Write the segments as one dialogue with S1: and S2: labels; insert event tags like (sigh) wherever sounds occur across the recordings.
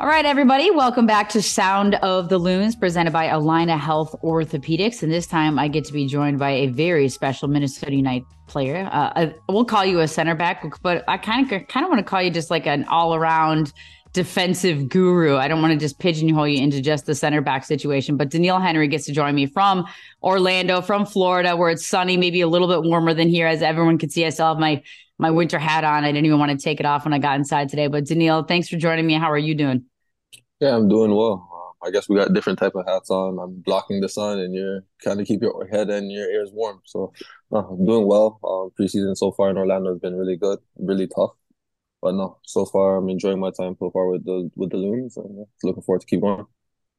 S1: All right, everybody, welcome back to Sound of the Loons, presented by Allina Health Orthopedics. And this time I get to be joined by a very special Minnesota United player. Uh, I, we'll call you a center back, but I kind of kind of want to call you just like an all around defensive guru. I don't want to just pigeonhole you into just the center back situation. But Doneil Henry gets to join me from Orlando, from Florida, where it's sunny, maybe a little bit warmer than here, as everyone can see. I still have my my winter hat on. I didn't even want to take it off when I got inside today. But Doneil, thanks for joining me. How are you doing?
S2: Yeah, I'm doing well. Uh, I guess we got different type of hats on. I'm blocking the sun, and you're kind of keep your head and your ears warm. So uh, I'm doing well. Um, preseason so far in Orlando has been really good, really tough. But no, so far I'm enjoying my time so far with the with the Loons, and looking forward to keep going.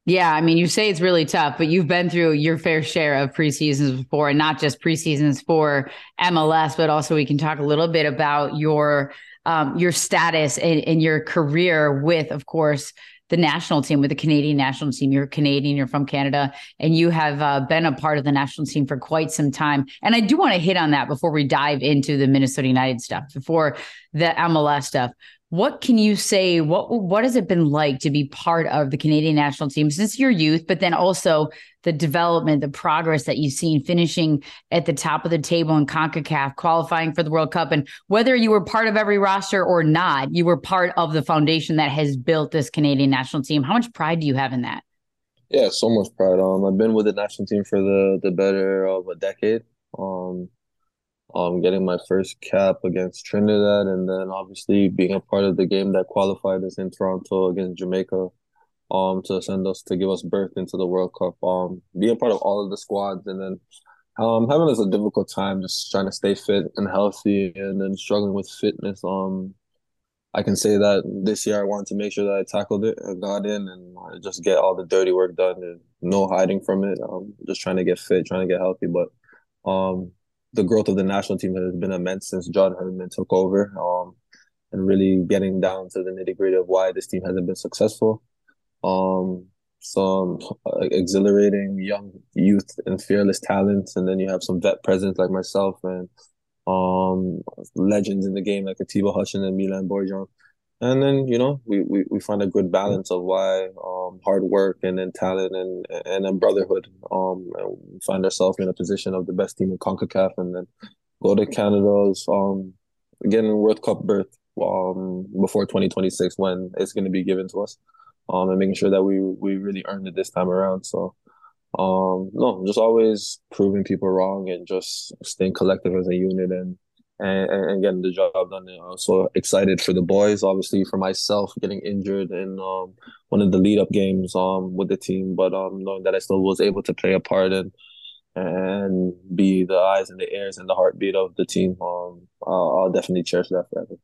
S1: Yeah, I mean, you say it's really tough, but you've been through your fair share of preseasons before, and not just preseasons for MLS, but also we can talk a little bit about your um, your status and, and your career with, of course, the national team with the Canadian national team. You're Canadian, you're from Canada, and you have uh, been a part of the national team for quite some time. And I do want to hit on that before we dive into the Minnesota United stuff, before the MLS stuff. What can you say? What what has it been like to be part of the Canadian national team since your youth, but then also the development, the progress that you've seen finishing at the top of the table in CONCACAF, qualifying for the World Cup, and whether you were part of every roster or not, you were part of the foundation that has built this Canadian national team. How much pride do you have in that?
S2: Yeah, so much pride. Um, I've been with the national team for the the better of a decade. Um, um, getting my first cap against Trinidad, and then obviously being a part of the game that qualified us in Toronto against Jamaica, um, to send us to give us birth into the World Cup. Um, being part of all of the squads, and then um, having us a difficult time just trying to stay fit and healthy, and then struggling with fitness. Um, I can say that this year I wanted to make sure that I tackled it, I got in, and I just get all the dirty work done, and no hiding from it. Um, just trying to get fit, trying to get healthy, but um the growth of the national team has been immense since John Herdman took over, um, and really getting down to the nitty gritty of why this team hasn't been successful. Um, some uh, exhilarating young youth and fearless talents, and then you have some vet presence like myself and um, legends in the game like Atiba Hutchin and Milan Borjan and then you know we, we, we find a good balance of why um, hard work and then talent and and then brotherhood. Um and find ourselves in a position of the best team in Concacaf and then go to Canada's um getting World Cup berth um before 2026 when it's going to be given to us. Um and making sure that we we really earned it this time around. So um no just always proving people wrong and just staying collective as a unit and and, and getting the job done. Uh, so excited for the boys, obviously for myself getting injured in um, one of the lead up games um, with the team, but um, knowing that I still was able to play a part and and be the eyes and the ears and the heartbeat of the team. Um, I'll, I'll definitely cherish that forever.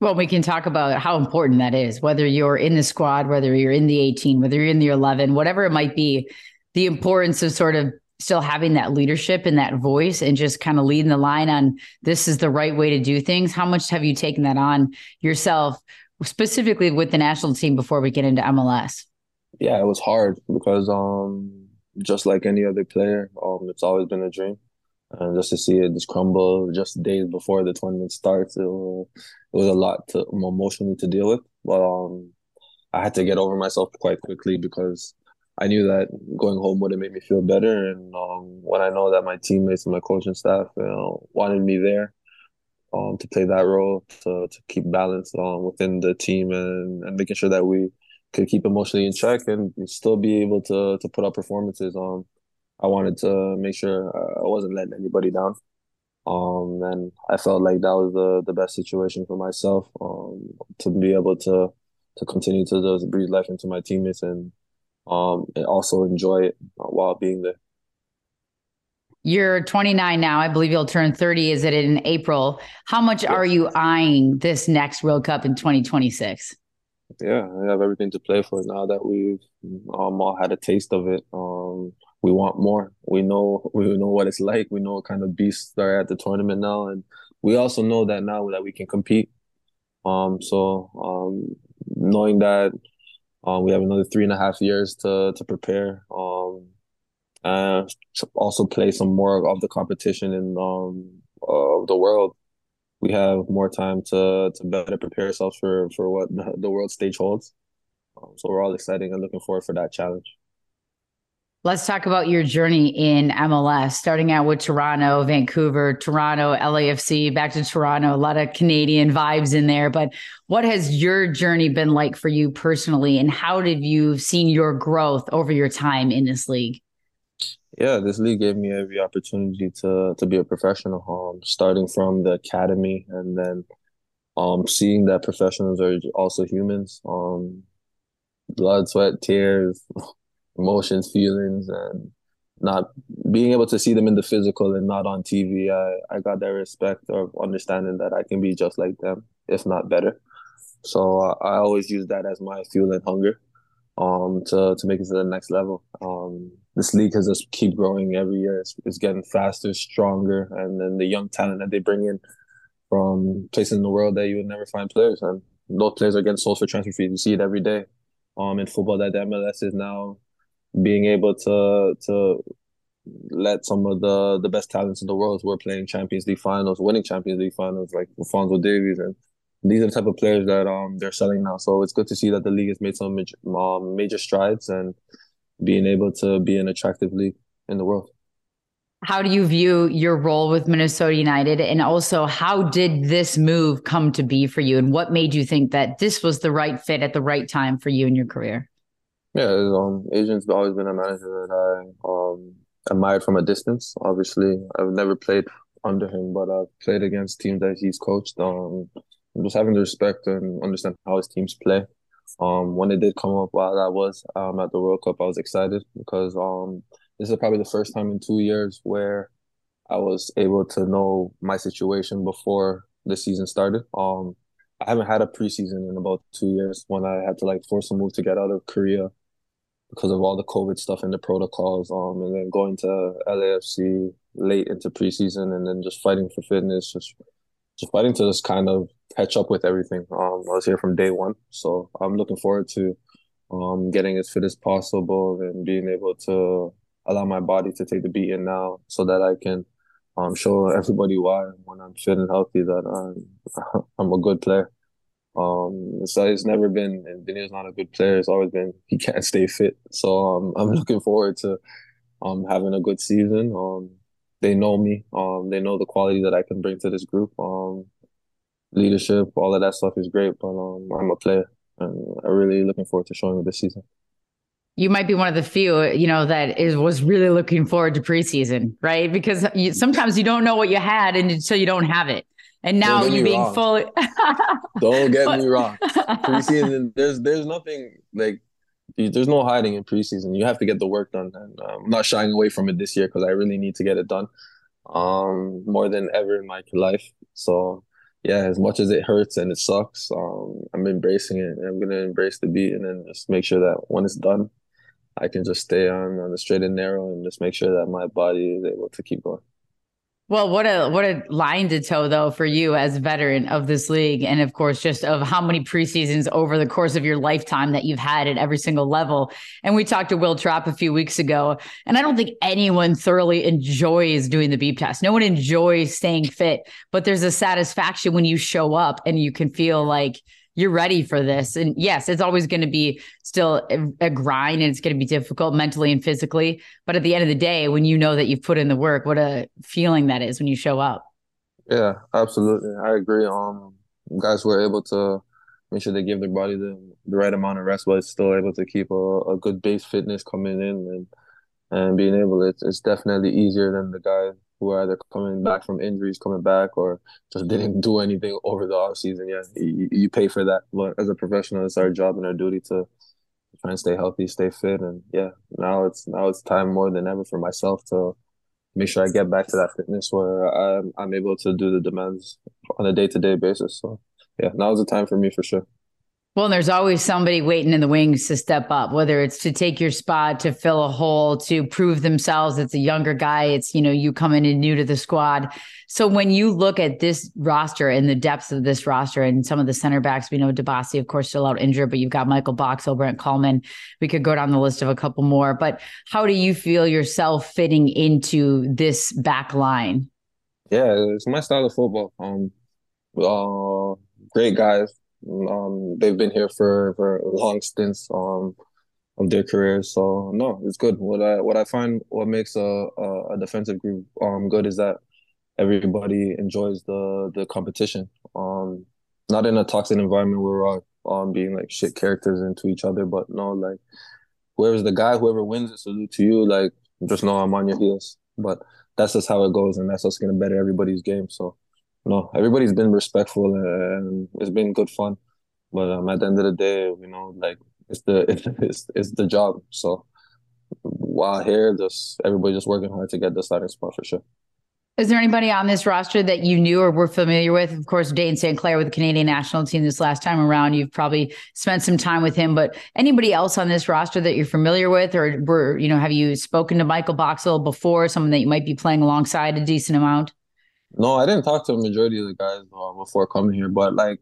S1: Well, we can talk about how important that is, whether you're in the squad, whether you're in the 18, whether you're in the 11, whatever it might be, the importance of sort of still having that leadership and that voice and just kind of leading the line on this is the right way to do things. How much have you taken that on yourself specifically with the national team before we get into MLS
S2: yeah it was hard because um just like any other player um it's always been a dream. And just to see it just crumble just days before the tournament starts it was, it was a lot to emotionally to deal with. But um I had to get over myself quite quickly because I knew that going home would have made me feel better. And um, when I know that my teammates and my coaching staff, you know, wanted me there um, to play that role, to to keep balance um, within the team and, and making sure that we could keep emotionally in check and still be able to to put up performances. Um, I wanted to make sure I wasn't letting anybody down. Um, and I felt like that was the the best situation for myself. Um, to be able to to continue to just breathe life into my teammates and um, and also enjoy it uh, while being there.
S1: You're 29 now. I believe you'll turn 30. Is it in April? How much yes. are you eyeing this next World Cup in 2026?
S2: Yeah, we have everything to play for now that we've um, all had a taste of it. Um, we want more. We know we know what it's like. We know what kind of beasts are at the tournament now, and we also know that now that we can compete. Um, so um, knowing that um, we have another three and a half years to to prepare. Um, uh, also play some more of the competition in um of the world. We have more time to to better prepare ourselves for for what the world stage holds. Um, so we're all excited and looking forward for that challenge.
S1: Let's talk about your journey in MLS, starting out with Toronto, Vancouver, Toronto, LAFC, back to Toronto, a lot of Canadian vibes in there. But what has your journey been like for you personally? And how did you seen your growth over your time in this league?
S2: Yeah, this league gave me every opportunity to to be a professional. Um, starting from the academy and then um, seeing that professionals are also humans. Um, blood, sweat, tears, emotions, feelings, and not being able to see them in the physical and not on TV. I, I got that respect of understanding that I can be just like them, if not better. So uh, I always use that as my fuel and hunger um, to, to make it to the next level. Um, this league has just keep growing every year. It's, it's getting faster, stronger, and then the young talent that they bring in from places in the world that you would never find players. And those players are getting sold for transfer fees. You see it every day um, in football that the MLS is now being able to to let some of the the best talents in the world who are playing Champions League finals, winning Champions League finals, like Alphonso Davies, and these are the type of players that um they're selling now. So it's good to see that the league has made some major, um, major strides and being able to be an attractive league in the world.
S1: How do you view your role with Minnesota United? And also, how did this move come to be for you? And what made you think that this was the right fit at the right time for you in your career?
S2: Yeah, um, Adrian's always been a manager that I um, admired from a distance. Obviously, I've never played under him, but I've played against teams that he's coached. Um, just having the respect and understand how his teams play. Um, when it did come up while I was um, at the World Cup, I was excited because um, this is probably the first time in two years where I was able to know my situation before the season started. Um, I haven't had a preseason in about two years when I had to like force a move to get out of Korea because of all the COVID stuff and the protocols. Um, and then going to LAFC late into preseason and then just fighting for fitness, just just fighting to just kind of catch up with everything. Um, I was here from day one, so I'm looking forward to um getting as fit as possible and being able to allow my body to take the beating now, so that I can um show everybody why when I'm fit and healthy that I'm (laughs) I'm a good player. Um, so it's never been, and Doneil's not a good player. It's always been he can't stay fit. So um, I'm (laughs) looking forward to um having a good season. Um, they know me. Um, they know the quality that I can bring to this group. Um, leadership, all of that stuff is great. But um, I'm a player, and I'm really looking forward to showing this season.
S1: You might be one of the few, you know, that is was really looking forward to preseason, right? Because you, sometimes you don't know what you had until you don't have it. And now you being wrong. fully (laughs)
S2: Don't get but... me wrong. (laughs) Preseason there's there's nothing like there's no hiding in preseason. You have to get the work done and um, I'm not shying away from it this year because I really need to get it done. Um more than ever in my life. So yeah, as much as it hurts and it sucks, um, I'm embracing it. I'm gonna embrace the beat and then just make sure that when it's done, I can just stay on on the straight and narrow and just make sure that my body is able to keep going.
S1: Well, what a what a line to toe though for you as a veteran of this league, and of course, just of how many preseasons over the course of your lifetime that you've had at every single level. And we talked to Will Trapp a few weeks ago, and I don't think anyone thoroughly enjoys doing the beep test. No one enjoys staying fit, but there's a satisfaction when you show up and you can feel like you're ready for this. And yes, it's always going to be still a, grind and it's going to be difficult mentally and physically. But at the end of the day, when you know that you've put in the work, what a feeling that is when you show up.
S2: Yeah, absolutely. I agree. Um, guys were able to make sure they give their body the, the right amount of rest, but still able to keep a, a good base fitness coming in and and being able. It's it's definitely easier than the guy who are either coming back from injuries, coming back, or just didn't do anything over the off season. Yeah, you, you pay for that. But as a professional, it's our job and our duty to try and stay healthy, stay fit, and yeah, now it's now it's time more than ever for myself to make sure I get back to that fitness where I'm I'm able to do the demands on a day to day basis. So yeah, now is the time for me for sure.
S1: Well, and there's always somebody waiting in the wings to step up, whether it's to take your spot, to fill a hole, to prove themselves. It's a younger guy. It's, you know, you coming in new to the squad. So when you look at this roster and the depth of this roster and some of the center backs, we know Dibassy, of course, still out injured, but you've got Michael Boxall, Brent Kallman. We could go down the list of a couple more. But how do you feel yourself fitting into this back line?
S2: Yeah, it's my style of football. Um, uh, great guys um, they've been here for for long stints um, of their careers. So no, it's good. What I what I find what makes a a, a defensive group um good is that everybody enjoys the the competition. Um, not in a toxic environment where we're all um being like shit characters into each other, but no, like whoever's the guy, whoever wins it, salute to you. Like just know I'm on your heels. But that's just how it goes, and that's what's gonna better everybody's game. So no, everybody's been respectful and it's been good fun. But um, at the end of the day, you know, like it's the (laughs) it's it's the job. So while here, just everybody just working hard to get the starting spot for sure.
S1: Is there anybody on this roster that you knew or were familiar with? Of course, Dayne St. Clair with the Canadian national team this last time around. You've probably spent some time with him, but anybody else on this roster that you're familiar with, or were you know, have you spoken to Michael Boxall before? Someone that you might be playing alongside a decent amount.
S2: No, I didn't talk to a majority of the guys uh, before coming here, but like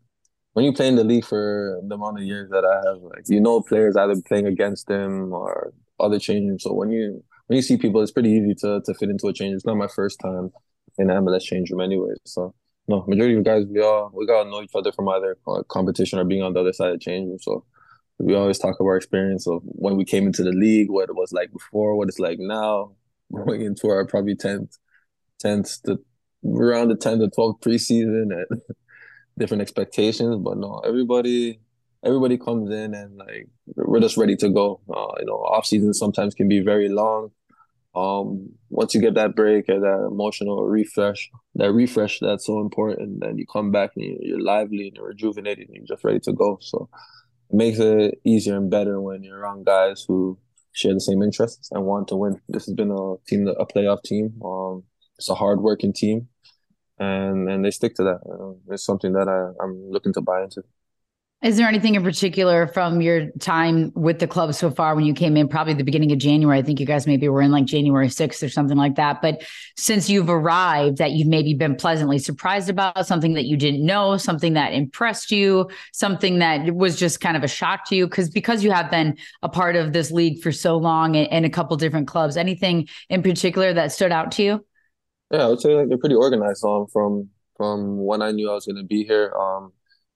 S2: when you play in the league for the amount of years that I have, like you know players either playing against them or other changes. So when you when you see people, it's pretty easy to to fit into a change. It's not my first time in MLS change room anyway. So no, majority of guys we all we gotta know each other from either competition or being on the other side of change room. So we always talk about our experience of when we came into the league, what it was like before, what it's like now, going into our probably tenth tenth to around the 10 to 12 preseason and (laughs) different expectations. But no, everybody everybody comes in and like we're just ready to go. Uh, you know, off season sometimes can be very long. Um, once you get that break and that emotional refresh, that refresh that's so important, then you come back and you're lively and you're rejuvenated and you're just ready to go. So it makes it easier and better when you're around guys who share the same interests and want to win. This has been a team, a playoff team. Um, it's a hard working team and and they stick to that. it's something that I, I'm looking to buy into.
S1: Is there anything in particular from your time with the club so far when you came in, probably the beginning of January? I think you guys maybe were in like January 6th or something like that. But since you've arrived, that you've maybe been pleasantly surprised about something that you didn't know, something that impressed you, something that was just kind of a shock to you? Because because you have been a part of this league for so long and, and a couple different clubs, anything in particular that stood out to you?
S2: Yeah, I would say like they're pretty organized. Um, from from when I knew I was gonna be here, um,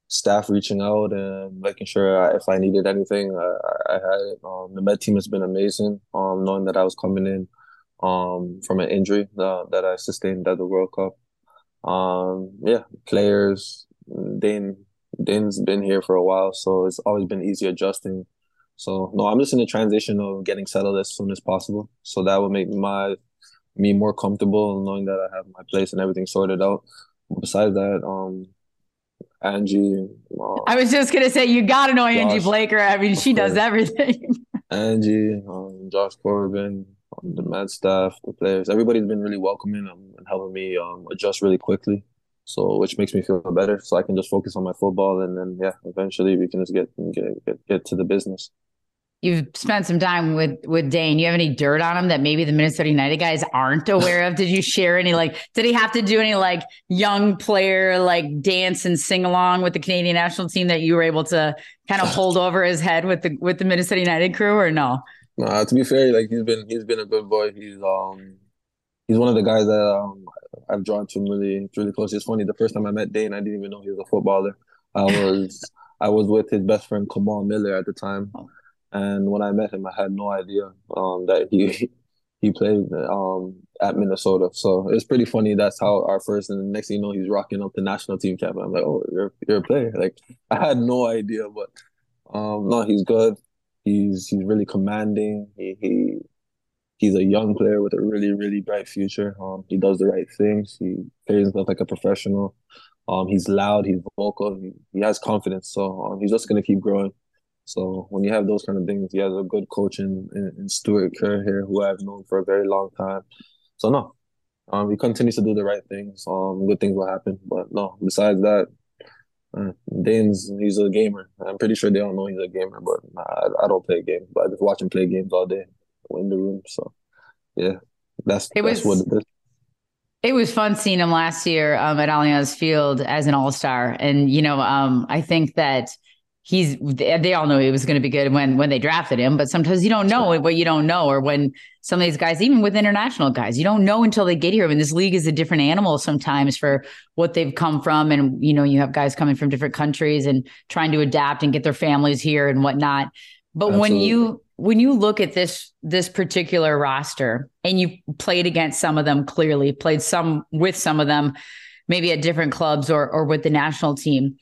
S2: staff reaching out and making sure I, if I needed anything, I, I had it. Um, the med team has been amazing. Um, knowing that I was coming in, um, from an injury uh, that I sustained at the World Cup. Um, yeah, players. Dayne Dayne's been here for a while, so it's always been easy adjusting. So no, I'm just in the transition of getting settled as soon as possible. So that would make my me more comfortable knowing that I have my place and everything sorted out. Besides that, um, Angie.
S1: Uh, I was just gonna say you gotta know Josh, Angie Blaker. I mean, she does everything. (laughs)
S2: Angie, um, Josh Corbin, um, the med staff, the players, everybody's been really welcoming um, and helping me um, adjust really quickly. So, which makes me feel better, so I can just focus on my football, and then yeah, eventually we can just get get get, get to the business
S1: you've spent some time with with Dayne. You have any dirt on him that maybe the Minnesota United guys aren't aware of? Did you share any like did he have to do any like young player like dance and sing along with the Canadian national team that you were able to kind of hold over his head with the with the Minnesota United crew or no?
S2: Nah, to be fair, like he's been he's been a good boy. He's um he's one of the guys that um I've drawn to really really close. It's funny, the first time I met Dayne, I didn't even know he was a footballer. I (laughs) was I was with his best friend Kamal Miller at the time. And when I met him, I had no idea um, that he (laughs) he played um, at Minnesota. So it's pretty funny. That's how our first, and the next thing you know, he's rocking up the national team cap. I'm like, oh, you're you're a player. Like (laughs) I had no idea, but um, no, he's good. He's he's really commanding. He he he's a young player with a really really bright future. Um, he does the right things. He plays himself like a professional. Um, he's loud. He's vocal. He, he has confidence. So um, he's just gonna keep growing. So when you have those kind of things, he has a good coach in, in, in Stewart Kerr here, who I've known for a very long time. So no, um, he continues to do the right things. Um, good things will happen. But no, besides that, Uh, Dayne's he's a gamer. I'm pretty sure they all know he's a gamer, but I, I don't play games. But I just watch him play games all day in the room. So yeah, that's it that's was, what it is.
S1: It was fun seeing him last year um, at Allianz Field as an All Star, and you know, um, I think that he's they all know he was going to be good when when they drafted him but sometimes you don't know what you don't know or when some of these guys even with international guys you don't know until they get here. I mean this league is a different animal sometimes for what they've come from and you know you have guys coming from different countries and trying to adapt and get their families here and whatnot. But Absolutely. when you when you look at this this particular roster and you played against some of them clearly played some with some of them maybe at different clubs or or with the national team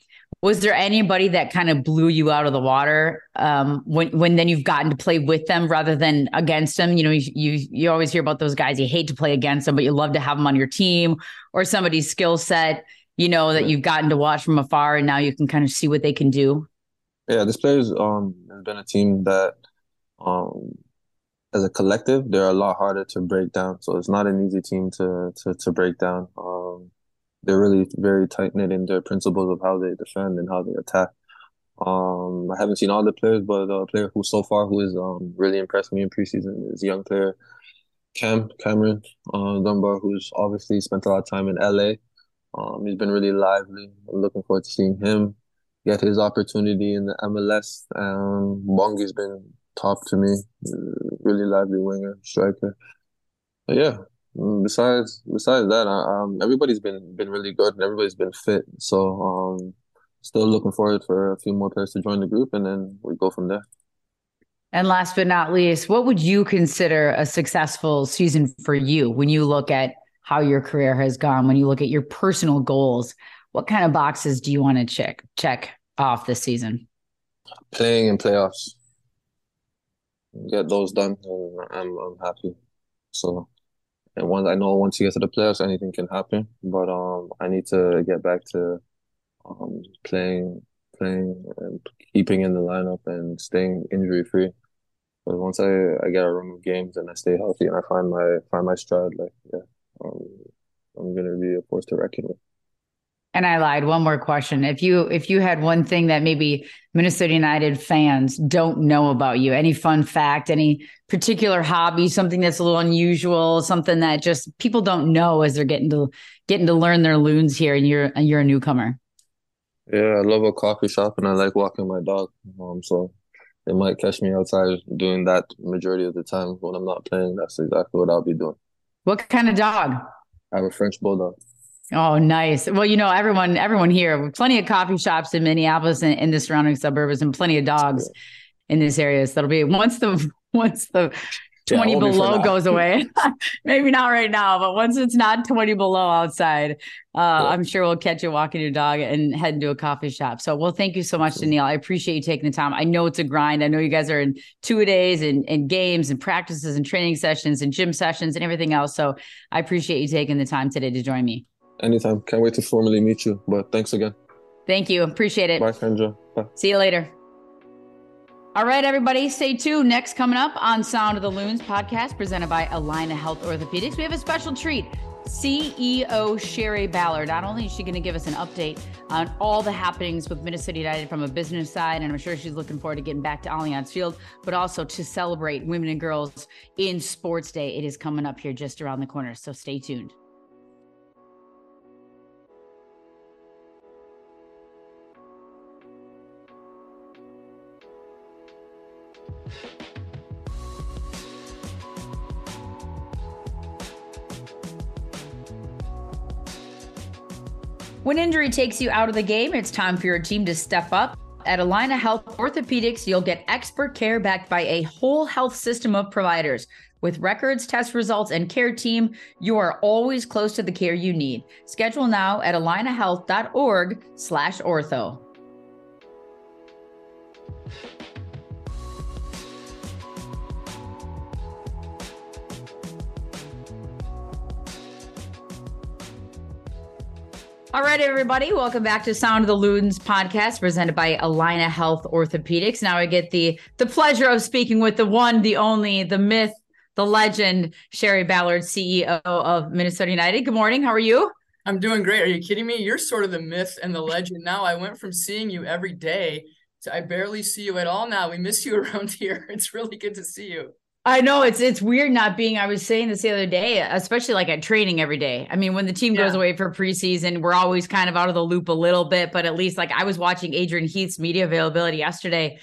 S1: was there anybody that kind of blew you out of the water um, when when then you've gotten to play with them rather than against them? You know, you, you you always hear about those guys you hate to play against them, but you love to have them on your team or somebody's skill set. You know that you've gotten to watch from afar, and now you can kind of see what they can do.
S2: Yeah, this players um has been a team that um as a collective they're a lot harder to break down. So it's not an easy team to to to break down. Um, they're really very tight knit in their principles of how they defend and how they attack. Um, I haven't seen all the players, but a player who so far who has um, really impressed me in preseason is young player Cam Cameron uh, Dunbar, who's obviously spent a lot of time in LA. Um, he's been really lively. I'm looking forward to seeing him get his opportunity in the MLS. Um, Bongi's been top to me, really lively winger, striker. But yeah, besides besides that, um, everybody's been been really good and everybody's been fit. So um, still looking forward for a few more players to join the group, and then we go from there.
S1: And last but not least, what would you consider a successful season for you when you look at how your career has gone? When you look at your personal goals, what kind of boxes do you want to check check off this season?
S2: Playing in playoffs, get those done, and I'm I'm happy. So and once I know once you get to the playoffs, anything can happen. But um, I need to get back to um playing, playing, and keeping in the lineup and staying injury free. But once I, I get a run of games and I stay healthy and I find my find my stride, like yeah, um, I'm gonna be a force to reckon with.
S1: And I lied. One more question. If you if you had one thing that maybe Minnesota United fans don't know about you, any fun fact, any particular hobby, something that's a little unusual, something that just people don't know as they're getting to getting to learn their loons here, and you're you're a newcomer.
S2: Yeah, I love a coffee shop and I like walking my dog. Um, so they might catch me outside doing that majority of the time when I'm not playing. That's exactly what I'll be doing.
S1: What kind of dog?
S2: I have a French bulldog.
S1: Oh, nice. Well, you know, everyone, everyone here, plenty of coffee shops in Minneapolis and in the surrounding suburbs, and plenty of dogs in this area. So that'll be once the (laughs) once the 20 yeah, below goes away. (laughs) Maybe not right now, but once it's not 20 below outside, uh, yeah. I'm sure we'll catch you walking your dog and head into a coffee shop. So, well, thank you so much, Doneil. I appreciate you taking the time. I know it's a grind. I know you guys are in two a days and, and games and practices and training sessions and gym sessions and everything else. So, I appreciate you taking the time today to join me.
S2: Anytime. Can't wait to formally meet you. But thanks again.
S1: Thank you. Appreciate it.
S2: Bye, Kendra. Bye.
S1: See you later. All right, everybody, stay tuned. Next, coming up on Sound of the Loons podcast, presented by Allina Health Orthopedics, we have a special treat. CEO Shari Ballard. Not only is she going to give us an update on all the happenings with Minnesota United from a business side, and I'm sure she's looking forward to getting back to Allianz Field, but also to celebrate women and girls in Sports Day. It is coming up here just around the corner, so stay tuned. When injury takes you out of the game, it's time for your team to step up. At Allina Health Orthopedics, you'll get expert care backed by a whole health system of providers. With records, test results, and care team, you are always close to the care you need. Schedule now at allinahealth.org slash ortho. All right, everybody, welcome back to Sound of the Loons podcast presented by Allina Health Orthopedics. Now I get the the pleasure of speaking with the one, the only, the myth, the legend, Shari Ballard, CEO of Minnesota United. Good morning. How are you?
S3: I'm doing great. Are you kidding me? You're sort of the myth and the legend now. I went from seeing you every day to I barely see you at all now. We miss you (laughs) around here. It's really good to see you.
S1: I know it's it's weird not being. I was saying this the other day, especially like at training every day. I mean, when the team goes away for preseason, we're always kind of out of the loop a little bit, but at least like I was watching Adrian Heath's media availability yesterday,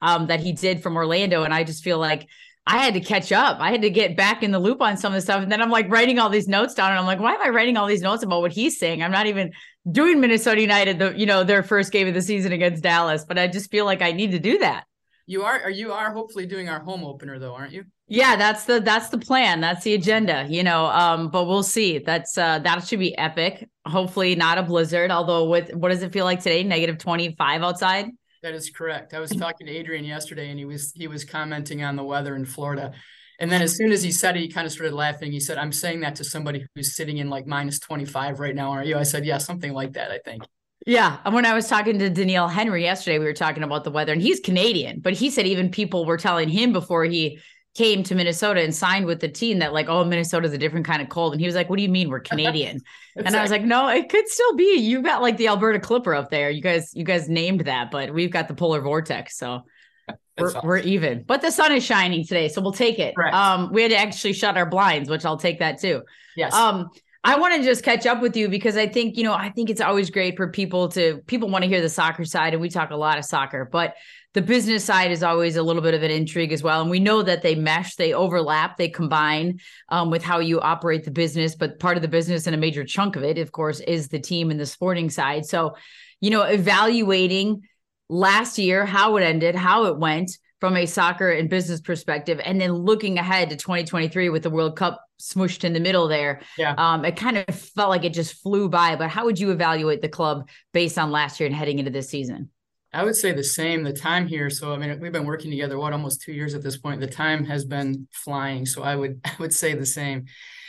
S1: um, that he did from Orlando, and I just feel like I had to catch up. I had to get back in the loop on some of the stuff, and then I'm like writing all these notes down, and I'm like, why am I writing all these notes about what he's saying? I'm not even doing Minnesota United, the you know their first game of the season against Dallas, but I just feel like I need to do that.
S3: You are, you are hopefully doing our home opener though, aren't you?
S1: Yeah, that's the that's the plan. That's the agenda, you know. Um, but we'll see. That's uh that should be epic. Hopefully not a blizzard, although with what does it feel like today? Negative 25 outside.
S3: That is correct. I was talking to Adrian yesterday and he was he was commenting on the weather in Florida. And then as soon as he said it, he kind of started laughing. He said, I'm saying that to somebody who's sitting in like minus 25 right now, are you? I said, Yeah, something like that, I think.
S1: Yeah. And when I was talking to Doneil Henry yesterday, we were talking about the weather, and he's Canadian, but he said even people were telling him before he came to Minnesota and signed with the team that like, oh, Minnesota's a different kind of cold. And he was like, What do you mean we're Canadian? (laughs) and I was like, No, it could still be. You got like the Alberta Clipper up there. You guys, you guys named that, but we've got the polar vortex. So (laughs) we're, awesome. we're even. But the sun is shining today, so we'll take it. Correct. Um, we had to actually shut our blinds, which I'll take that too.
S3: Yes.
S1: Um, I want to just catch up with you because I think, you know, I think it's always great for people to people want to hear the soccer side and we talk a lot of soccer, but the business side is always a little bit of an intrigue as well. And we know that they mesh, they overlap, they combine um, with how you operate the business. But part of the business and a major chunk of it, of course, is the team and the sporting side. So, you know, evaluating last year, how it ended, how it went, from a soccer and business perspective and then looking ahead to 2023 with the world cup smushed in the middle there.
S3: Yeah.
S1: Um, it kind of felt like it just flew by but how would you evaluate the club based on last year and heading into this season?
S3: I would say the same the time here. So i mean we've been working together what almost two years at this point. The time has been flying. So i would (laughs) i would say the same.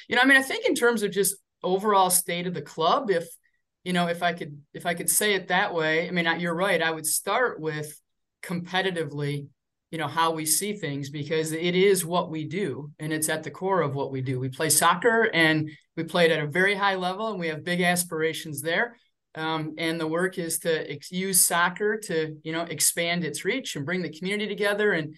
S3: You know i mean i think in terms of just overall state of the club if you know if i could if i could say it that way i mean you're right. I would start with competitively you know how we see things because it is what we do and it's at the core of what we do. We play soccer and we play it at a very high level and we have big aspirations there. Um, and the work is to ex- use soccer to you know expand its reach and bring the community together and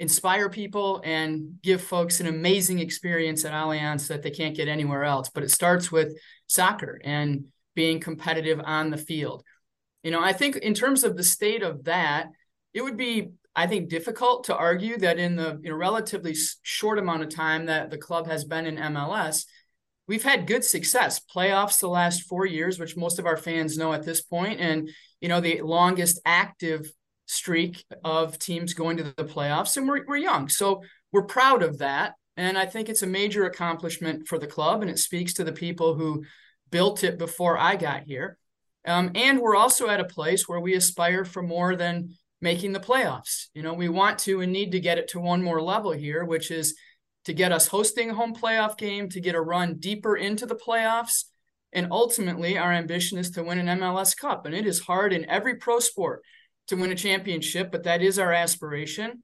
S3: inspire people and give folks an amazing experience at Allianz that they can't get anywhere else. But it starts with soccer and being competitive on the field. You know i think in terms of the state of that it would be I think difficult to argue that in the you know relatively short amount of time that the club has been in MLS, we've had good success. Playoffs the last four years, which most of our fans know at this point, and you know the longest active streak of teams going to the playoffs, and we're we're young, so we're proud of that. And I think it's a major accomplishment for the club, and it speaks to the people who built it before I got here. Um, and we're also at a place where we aspire for more than making the playoffs. You know, we want to and need to get it to one more level here, which is to get us hosting a home playoff game, to get a run deeper into the playoffs. And ultimately, our ambition is to win an MLS Cup. And it is hard in every pro sport to win a championship, but that is our aspiration.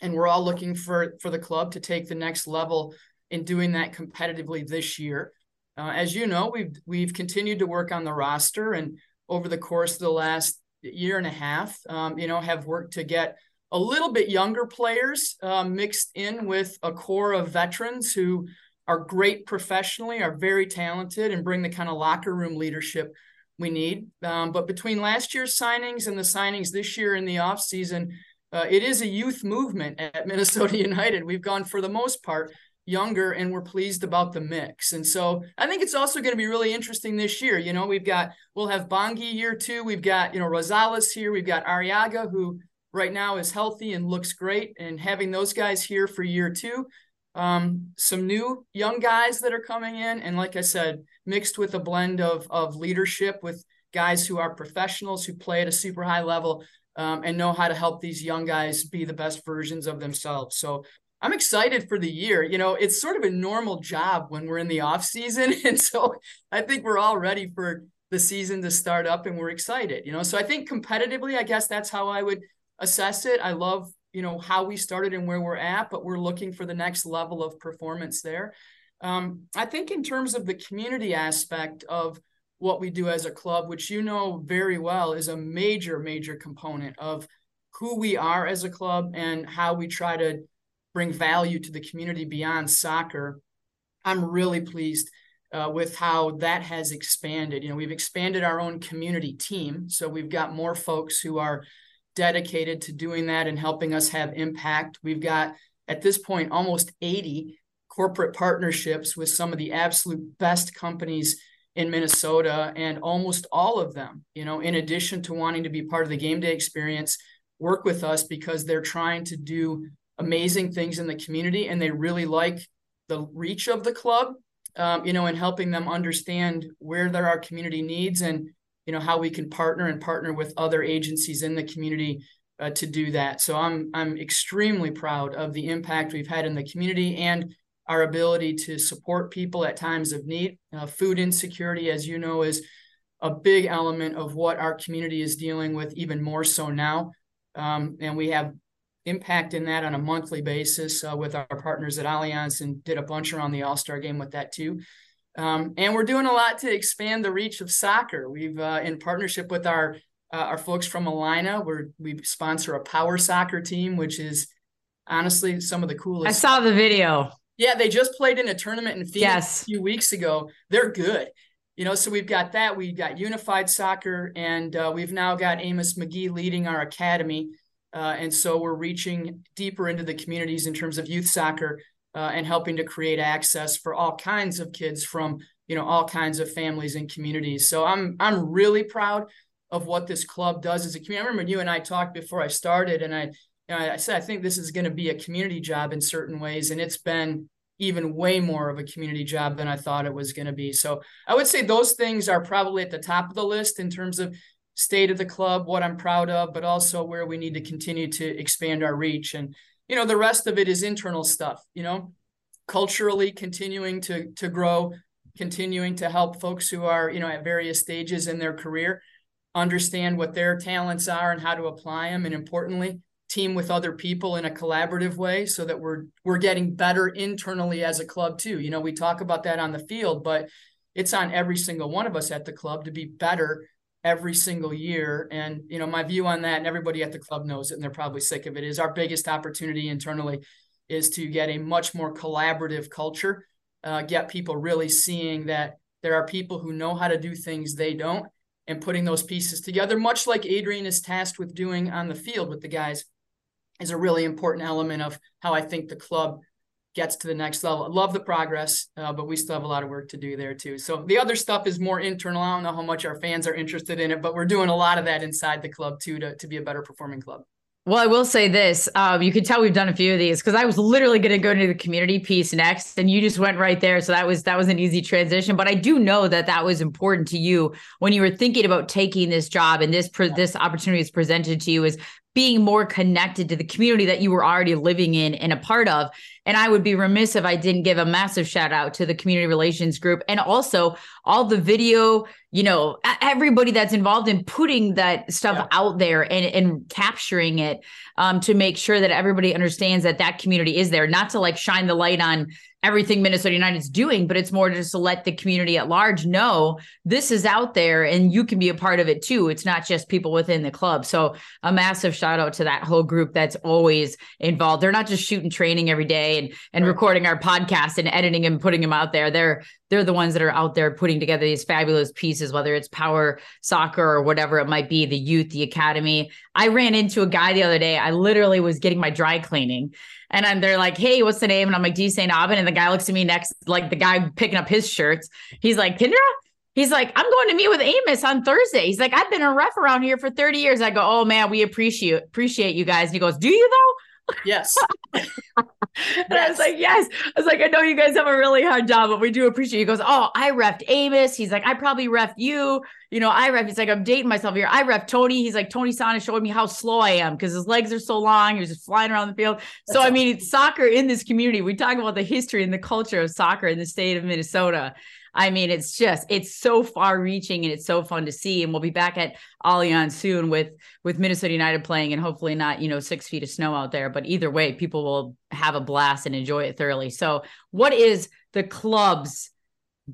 S3: And we're all looking for, for the club to take the next level in doing that competitively this year. Uh, as you know, we've we've continued to work on the roster, and over the course of the last year and a half, um, you know, have worked to get a little bit younger players um, mixed in with a core of veterans who are great professionally, are very talented, and bring the kind of locker room leadership we need. Um, but between last year's signings and the signings this year in the offseason, uh, it is a youth movement at (laughs) Minnesota United. We've gone, for the most part, younger and we're pleased about the mix. And so I think it's also going to be really interesting this year. You know, we've got we'll have Bongi year two. We've got, you know, Rosales here. We've got Arriaga, who right now is healthy and looks great. And having those guys here for year two. Um, some new young guys that are coming in. And like I said, mixed with a blend of of leadership with guys who are professionals who play at a super high level um, and know how to help these young guys be the best versions of themselves. So I'm excited for the year. You know, it's sort of a normal job when we're in the off season, (laughs) and so I think we're all ready for the season to start up, and we're excited. You know, so I think competitively, I guess that's how I would assess it. I love you know how we started and where we're at, but we're looking for the next level of performance there. Um, I think in terms of the community aspect of what we do as a club, which you know very well is a major, major component of who we are as a club and how we try to bring value to the community beyond soccer. I'm really pleased uh, with how that has expanded. You know, we've expanded our own community team. So we've got more folks who are dedicated to doing that and helping us have impact. We've got, at this point, almost 80 corporate partnerships with some of the absolute best companies in Minnesota and almost all of them, you know, in addition to wanting to be part of the game day experience, work with us because they're trying to do amazing things in the community and they really like the reach of the club, um, you know, and helping them understand where there are community needs and, you know, how we can partner and partner with other agencies in the community uh, to do that. So I'm I'm extremely proud of the impact we've had in the community and our ability to support people at times of need. Uh, food insecurity, as you know, is a big element of what our community is dealing with, even more so now. Um, and we have impact in that on a monthly basis uh, with our partners at Allianz and did a bunch around the All Star game with that too. Um, and we're doing a lot to expand the reach of soccer. We've, uh, in partnership with our uh, our folks from Allina, we we sponsor a power soccer team, which is honestly some of the coolest.
S1: I saw the video.
S3: Yeah, they just played in a tournament in Phoenix
S1: yes.
S3: a few weeks ago. They're good. You know, so we've got that. We've got unified soccer, and uh, we've now got Amos Magee leading our academy. Uh, and so we're reaching deeper into the communities in terms of youth soccer uh, and helping to create access for all kinds of kids from you know all kinds of families and communities. So I'm I'm really proud of what this club does as a community. I remember you and I talked before I started, and I you know, I said, I think this is going to be a community job in certain ways. And it's been even way more of a community job than I thought it was going to be. So I would say those things are probably at the top of the list in terms of state of the club, what I'm proud of, but also where we need to continue to expand our reach. And, you know, the rest of it is internal stuff, you know, culturally continuing to to grow, continuing to help folks who are, you know, at various stages in their career understand what their talents are and how to apply them. And importantly, team with other people in a collaborative way so that we're we're getting better internally as a club too. You know, we talk about that on the field, but it's on every single one of us at the club to be better every single year. And you know, my view on that, and everybody at the club knows it, and they're probably sick of it, is our biggest opportunity internally is to get a much more collaborative culture, uh, get people really seeing that there are people who know how to do things they don't, and putting those pieces together, much like Adrian is tasked with doing on the field with the guys is a really important element of how I think the club gets to the next level. Love the progress, uh, but we still have a lot of work to do there too. So the other stuff is more internal. I don't know how much our fans are interested in it, but we're doing a lot of that inside the club too to, to be a better performing club.
S1: Well, I will say this. Um, you can tell we've done a few of these because I was literally going to go into the community piece next, and you just went right there. So that was that was an easy transition. But I do know that that was important to you when you were thinking about taking this job and this pre- this opportunity is presented to you. Is being more connected to the community that you were already living in and a part of. And I would be remiss if I didn't give a massive shout out to the community relations group and also all the video, you know, everybody that's involved in putting that stuff yeah. out there and, and capturing it um, to make sure that everybody understands that that community is there, not to like shine the light on everything Minnesota United's doing, but it's more just to let the community at large know this is out there and you can be a part of it too. It's not just people within the club. So a massive shout out to that whole group that's always involved. They're not just shooting training every day and and right. recording our podcast and editing and putting them out there. They're they're the ones that are out there putting together these fabulous pieces, whether it's power soccer or whatever it might be, the youth, the academy. I ran into a guy the other day. I literally was getting my dry cleaning and I'm, they're like, hey, what's the name? And I'm like, D. St. Aubin. And the guy looks at me next, like the guy picking up his shirts. He's like, Kendra? He's like, I'm going to meet with Amos on Thursday. He's like, I've been a ref around here for 30 years. I go, oh man, we appreciate appreciate you guys. And he goes, Do you though?
S3: Yes. (laughs)
S1: and yes. I was like, yes. I was like, I know you guys have a really hard job, but we do appreciate you. He goes, Oh, I refed Amos. He's like, I probably refed you. You know, I ref. He's like, I'm dating myself here. I ref Tony. He's like, Tony Sanneh showed me how slow I am because his legs are so long. He was just flying around the field. So, I mean, it's soccer in this community, we talk about the history and the culture of soccer in the state of Minnesota. I mean, it's just it's so far reaching and it's so fun to see. And we'll be back at Allianz soon with with Minnesota United playing and hopefully not, you know, six feet of snow out there. But either way, people will have a blast and enjoy it thoroughly. So what is the club's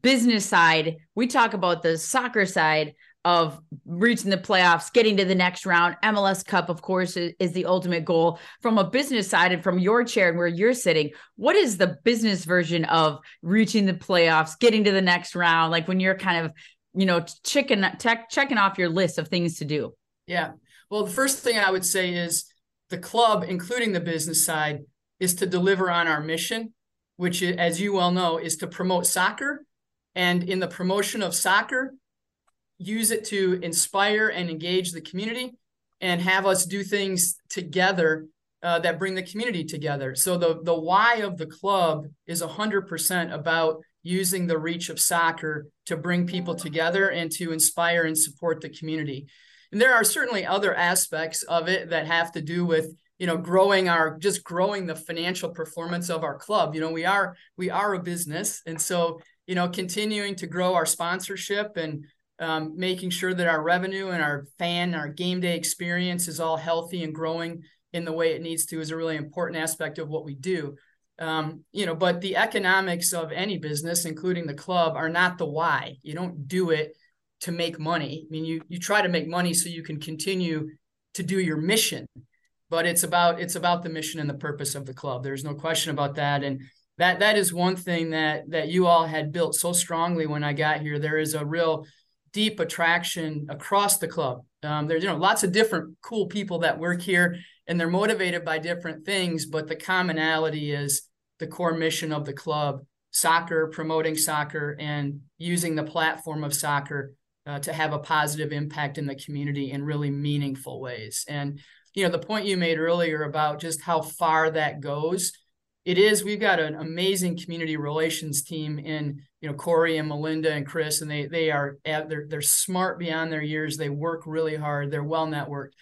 S1: business side? We talk about the soccer side of reaching the playoffs, getting to the next round. MLS Cup, of course, is, is, the ultimate goal. From a business side and from your chair and where you're sitting, what is the business version of reaching the playoffs, getting to the next round? Like when you're kind of, you know, checking tech, checking off your list of things to do.
S3: Yeah. Well, the first thing I would say is the club, including the business side, is to deliver on our mission, which, as you well know, is to promote soccer. And in the promotion of soccer, use it to inspire and engage the community and have us do things together uh, that bring the community together. So the the why of the club is 100% about using the reach of soccer to bring people together and to inspire and support the community. And there are certainly other aspects of it that have to do with you know growing our just growing the financial performance of our club. You know, we are we are a business and so you know continuing to grow our sponsorship and um, making sure that our revenue and our fan, our game day experience is all healthy and growing in the way it needs to is a really important aspect of what we do. Um, you know, but the economics of any business, including the club, are not the why. You don't do it to make money. I mean, you you try to make money so you can continue to do your mission, but it's about it's about the mission and the purpose of the club. There's no question about that, and that that is one thing that that you all had built so strongly when I got here. There is a real deep attraction across the club. Um, there's you know lots of different cool people that work here, and they're motivated by different things, but the commonality is the core mission of the club: soccer, promoting soccer, and using the platform of soccer uh, to have a positive impact in the community in really meaningful ways. And you know the point you made earlier about just how far that goes it is we've got an amazing community relations team in you know Corey and Melinda and Chris and they they are they're they're smart beyond their years. They work really hard. They're well networked.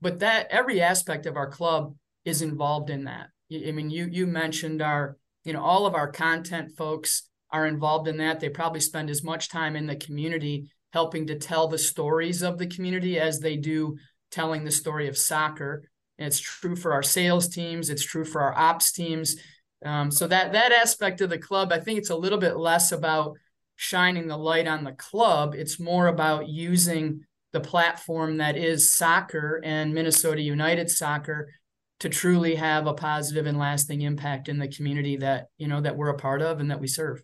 S3: But that every aspect of our club is involved in that. I mean you you mentioned our you know all of our content folks are involved in that. They probably spend as much time in the community helping to tell the stories of the community as they do telling the story of soccer and it's true for our sales teams. It's true for our ops teams. Um, so that that aspect of the club, I think it's a little bit less about shining the light on the club. It's more about using the platform that is soccer and Minnesota United soccer to truly have a positive and lasting impact in the community that you know that we're a part of and that we serve.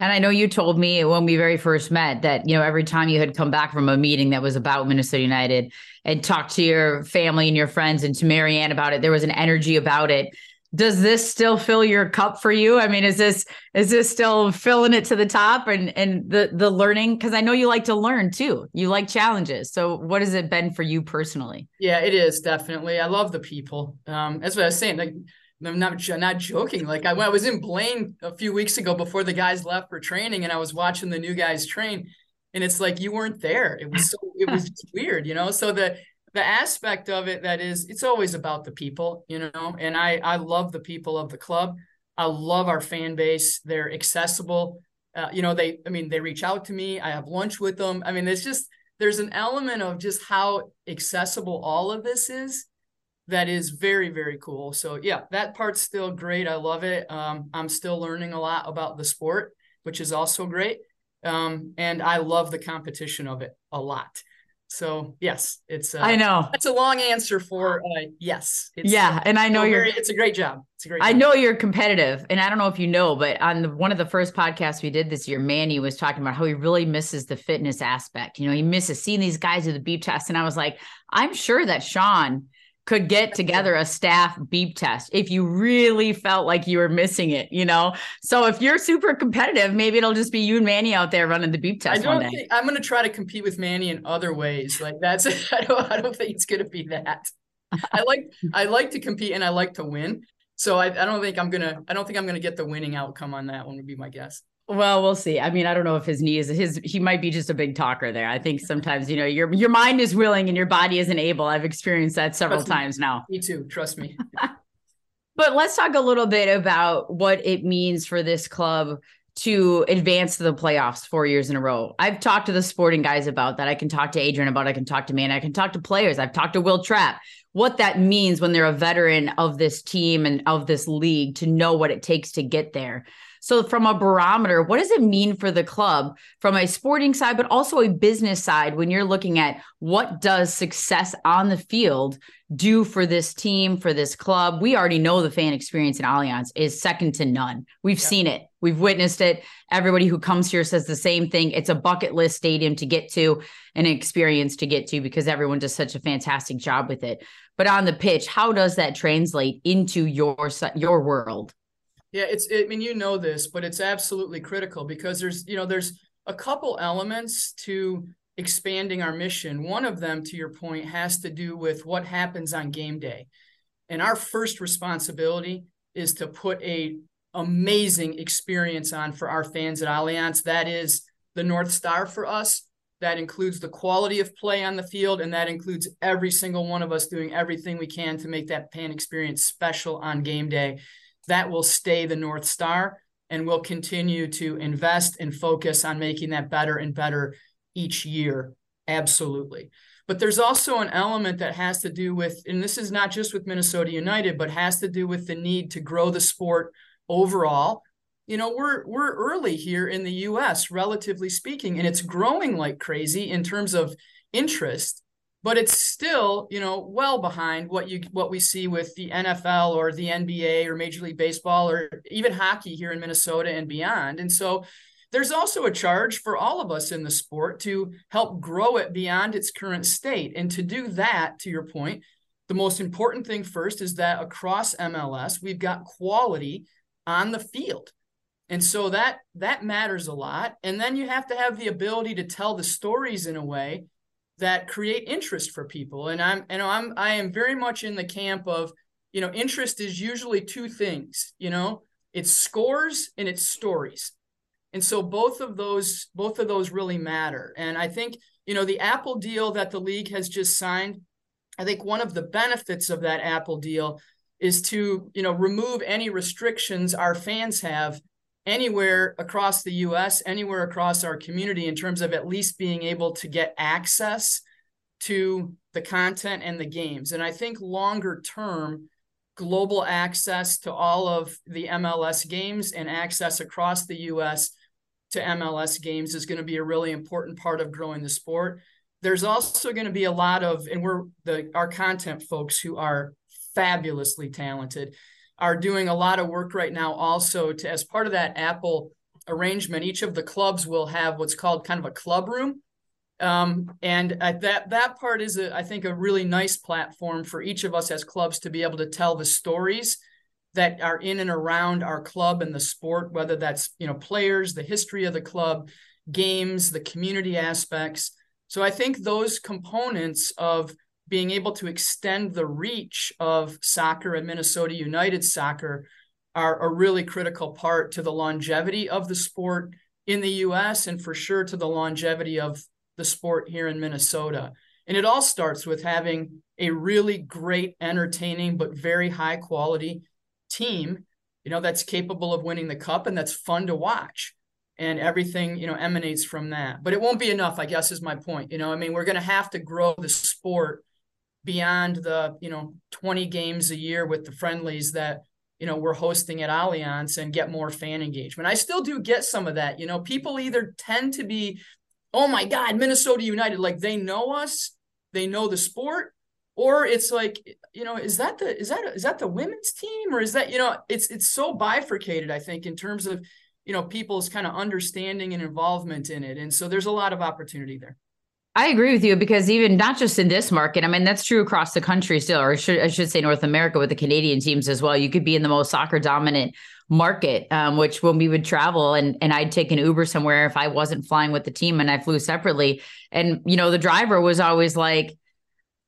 S1: And I know you told me when we very first met that, you know, every time you had come back from a meeting that was about Minnesota United and talked to your family and your friends and to Marianne about it, there was an energy about it. Does this still fill your cup for you? I mean, is this is this still filling it to the top and and the the learning? Because I know you like to learn too. You like challenges. So what has it been for you personally?
S3: Yeah, it is definitely. I love the people. Um, that's what I was saying. Like I'm not not joking. Like I, I was in Blaine a few weeks ago before the guys left for training, and I was watching the new guys train, and it's like you weren't there. It was so it was (laughs) weird, you know. So the the aspect of it that is, it's always about the people, you know. And I I love the people of the club. I love our fan base. They're accessible. Uh, you know, they I mean they reach out to me. I have lunch with them. I mean, it's just there's an element of just how accessible all of this is that is very very cool. So yeah that part's still great. I love it. Um, i'm still learning a lot about the sport which is also great. Um, and i love the competition of it a lot. So yes it's uh,
S1: i know.
S3: that's a long answer for uh, yes
S1: yeah and i know you're
S3: it's a great job. It's a great
S1: i know you're competitive and i don't know if you know but on the, one of the first podcasts we did this year manny was talking about how he really misses the fitness aspect. You know he misses seeing these guys do the beep test and i was like i'm sure that sean could get together a staff beep test if you really felt like you were missing it, you know? So if you're super competitive, maybe it'll just be you and Manny out there running the beep test.
S3: I don't think I'm going to try to compete with Manny in other ways. Like that's, (laughs) I don't, I don't think it's going to be that. I like, I like to compete and I like to win. So I, I don't think I'm going to, I don't think I'm going to get the winning outcome on that one would be my guess.
S1: Well, we'll see. I mean, I don't know if his knee is his. He might be just a big talker there. I think sometimes you know your your mind is willing and your body isn't able. I've experienced that several
S3: trust
S1: times
S3: me.
S1: now.
S3: Me too. Trust me. (laughs) (laughs)
S1: but let's talk a little bit about what it means for this club to advance to the playoffs four years in a row. I've talked to the sporting guys about that. I can talk to Adrian about. It. I can talk to man. I can talk to players. I've talked to Will Trapp. What that means when they're a veteran of this team and of this league to know what it takes to get there. So, from a barometer, what does it mean for the club from a sporting side, but also a business side when you're looking at what does success on the field do for this team, for this club? We already know the fan experience in Allianz is second to none. We've yeah. seen it, we've witnessed it. Everybody who comes here says the same thing. It's a bucket list stadium to get to, an experience to get to because everyone does such a fantastic job with it. But on the pitch, how does that translate into your your world?
S3: Yeah, it's. I mean, you know this, but it's absolutely critical because there's, you know, there's a couple elements to expanding our mission. One of them, to your point, has to do with what happens on game day, and our first responsibility is to put a amazing experience on for our fans at Allianz. That is the north star for us. That includes the quality of play on the field, and that includes every single one of us doing everything we can to make that fan experience special on game day that will stay the North Star and we'll continue to invest and focus on making that better and better each year. Absolutely. But there's also an element that has to do with, and this is not just with Minnesota United, but has to do with the need to grow the sport overall. You know, we're we're early here in the US, relatively speaking, and it's growing like crazy in terms of interest but it's still you know well behind what you what we see with the NFL or the NBA or Major League Baseball or even hockey here in Minnesota and beyond. And so there's also a charge for all of us in the sport to help grow it beyond its current state. And to do that, to your point, the most important thing first is that across MLS, we've got quality on the field. And so that that matters a lot. And then you have to have the ability to tell the stories in a way that create interest for people. And I'm and I'm I am very much in the camp of, you know, interest is usually two things, you know, it's scores and it's stories. And so both of those both of those really matter. And I think, you know, the Apple deal that the league has just signed, I think one of the benefits of that Apple deal is to, you know, remove any restrictions our fans have anywhere across the US, anywhere across our community in terms of at least being able to get access to the content and the games. And I think longer term, global access to all of the MLS games and access across the US to MLS games is going to be a really important part of growing the sport. There's also going to be a lot of, and we're the our content folks who are fabulously talented are doing a lot of work right now also to as part of that apple arrangement each of the clubs will have what's called kind of a club room. Um, and that that part is a, I think a really nice platform for each of us as clubs to be able to tell the stories that are in and around our club and the sport whether that's you know players the history of the club games the community aspects. So i think those components of being able to extend the reach of soccer and Minnesota United soccer are a really critical part to the longevity of the sport in the US and for sure to the longevity of the sport here in Minnesota. And it all starts with having a really great, entertaining, but very high quality team, you know, that's capable of winning the cup and that's fun to watch. And everything, you know, emanates from that. But it won't be enough, I guess, is my point. You know, I mean, we're going to have to grow the sport beyond the you know 20 games a year with the friendlies that you know we're hosting at Allianz and get more fan engagement. I still do get some of that. You know, people either tend to be, oh my God, Minnesota United, like they know us, they know the sport, or it's like, you know, is that the is that is that the women's team or is that you know it's it's so bifurcated. I think in terms of you know people's kind of understanding and involvement in it, and so there's a lot of opportunity there.
S1: I agree with you because even not just in this market, I mean, that's true across the country still, or I should, I should say North America with the Canadian teams as well. You could be in the most soccer dominant market, um, which when we would travel and, and I'd take an Uber somewhere if I wasn't flying with the team and I flew separately. And, you know, the driver was always like,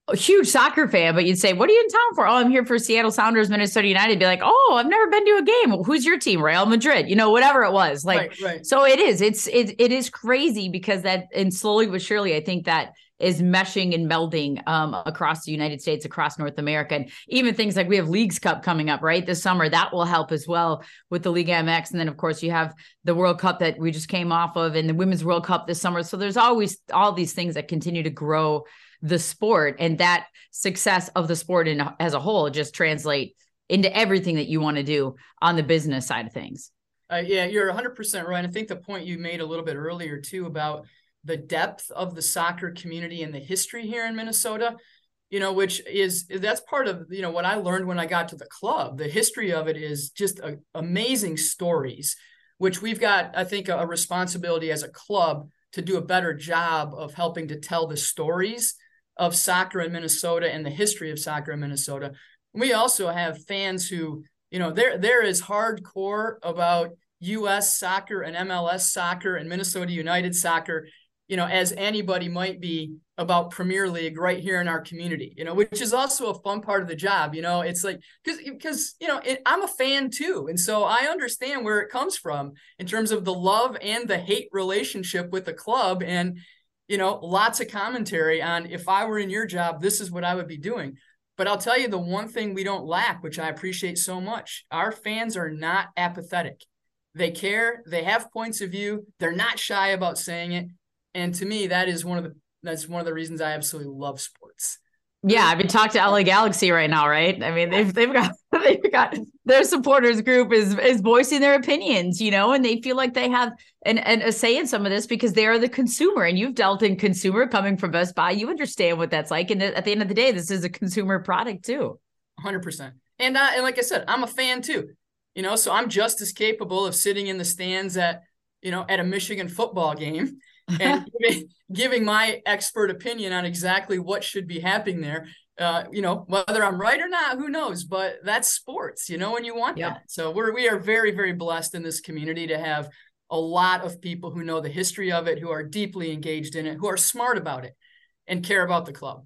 S1: a huge soccer fan, but you'd say, "What are you in town for?" "Oh, I'm here for Seattle Sounders, Minnesota United." Be like, "Oh, I've never been to a game. Who's your team?" Real Madrid, you know, whatever it was. Like, right, right. so it is. It's it it is crazy because that, and slowly but surely, I think that is meshing and melding um, across the United States, across North America, and even things like we have Leagues Cup coming up right this summer. That will help as well with the Liga MX, and then of course you have the World Cup that we just came off of, and the Women's World Cup this summer. So there's always all these things that continue to grow the sport, and that success of the sport in, as a whole just translate into everything that you want to do on the business side of things.
S3: Uh, yeah, you're 100% right. I think the point you made a little bit earlier too about the depth of the soccer community and the history here in Minnesota, you know, which is that's part of you know what I learned when I got to the club. The history of it is just a, amazing stories, which we've got I think a, a responsibility as a club to do a better job of helping to tell the stories of soccer in Minnesota and the history of soccer in Minnesota. We also have fans who you know they're they're as hardcore about U.S. soccer and MLS soccer and Minnesota United soccer, you know, as anybody might be about Premier League right here in our community. You know, which is also a fun part of the job. You know, it's like because because you know it, I'm a fan too, and so I understand where it comes from in terms of the love and the hate relationship with the club, and you know, lots of commentary on if I were in your job, this is what I would be doing. But I'll tell you the one thing we don't lack, which I appreciate so much our fans are not apathetic. They care, they have points of view, they're not shy about saying it. And to me, that is one of the that's one of the reasons I absolutely love sports.
S1: Yeah, I mean, talk to LA Galaxy right now, right? I mean, they've they've got (laughs) they've got their supporters group is is voicing their opinions, you know, and they feel like they have an, an a say in some of this because they are the consumer, and you've dealt in consumer coming from Best Buy, you understand what that's like, and at the end of the day, this is a consumer product too.
S3: Hundred percent, and uh, and like I said, I'm a fan too, you know, so I'm just as capable of sitting in the stands at you know at a Michigan football game and (laughs) giving, giving, my expert opinion on exactly what should be happening there. Uh, you know, whether I'm right or not, who knows? But that's sports, you know, and you want that. So we're we are very very blessed in this community to have a lot of people who know the history of it, who are deeply engaged in it, who are smart about it, and care about the club.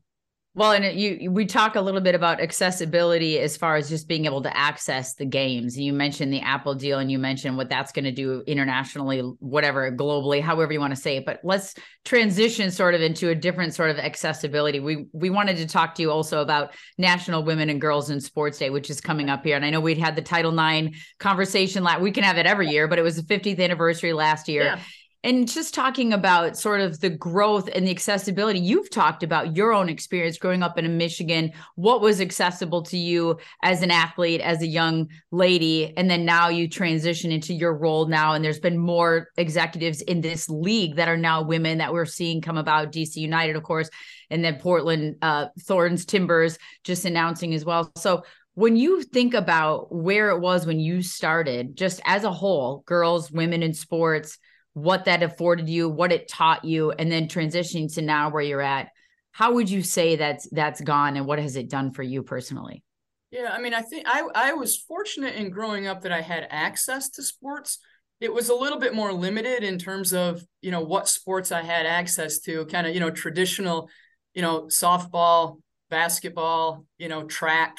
S1: Well, and you we talk a little bit about accessibility as far as just being able to access the games. You mentioned the Apple deal and you mentioned what that's going to do internationally, whatever, globally, however you want to say it. But let's transition sort of into a different sort of accessibility. We we wanted to talk to you also about National Women and Girls in Sports Day, which is coming up here. And I know we'd had the Title IX conversation last we can have it every year, but it was the 50th anniversary last year. Yeah and just talking about sort of the growth and the accessibility you've talked about your own experience growing up in michigan. What was accessible to you as an athlete as a young lady and then now you transition into your role now and there's been more executives in this league that are now women that we're seeing come about dc united of course and then portland uh, thorns timbers just announcing as well. So when you think about where it was when you started just as a whole girls women in sports what that afforded you, what it taught you, and then transitioning to now where you're at. How would you say that's that's gone and what has it done for you personally?
S3: Yeah, I mean, I think I I was fortunate in growing up that I had access to sports. It was a little bit more limited in terms of, you know, what sports I had access to, kind of, you know, traditional, you know, softball, basketball, you know, track.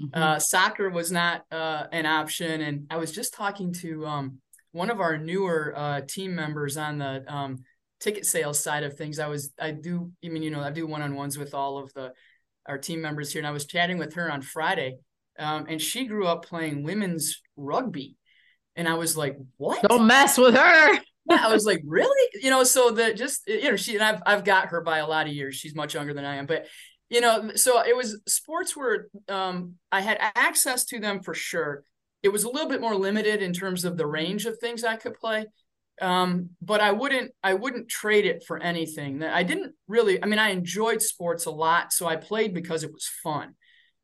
S3: Mm-hmm. Uh, soccer was not uh, an option. And I was just talking to um, one of our newer uh, team members on the um, ticket sales side of things. I was I do I mean you know I do one on ones with all of the our team members here, and I was chatting with her on Friday, um, and she grew up playing women's rugby, and I was like, what?
S1: Don't mess with her.
S3: yeah, I was like, really? You know, so the just you know she and I've I've got her by a lot of years. She's much younger than I am, but you know, so it was sports where um, I had access to them for sure it was a little bit more limited in terms of the range of things I could play. Um, but I wouldn't I wouldn't trade it for anything. I didn't really. I mean, I enjoyed sports a lot, so I played because it was fun.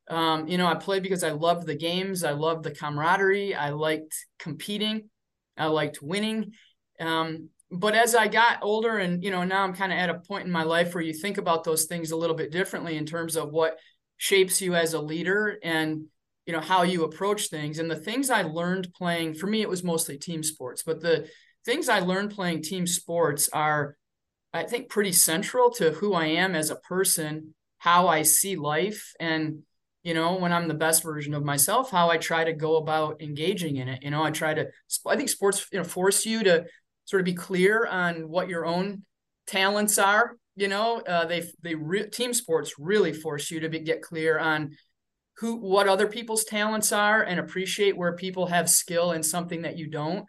S3: Um, you know, I played because I loved the games. I loved the camaraderie. I liked competing. I liked winning. Um, but as I got older, and you know, now I'm kind of at a point in my life where you think about those things a little bit differently in terms of what shapes you as a leader and you know how you approach things. And the things i learned playing for me it was mostly team sports but the things i learned playing team sports are i think pretty central to who i am as a person how i see life and you know when i'm the best version of myself how i try to go about engaging in it. You know i try to i think sports you know force you to sort of be clear on what your own talents are you know, uh, they they re- team sports really force you to be, get clear on who what other people's talents are and appreciate where people have skill in something that you don't.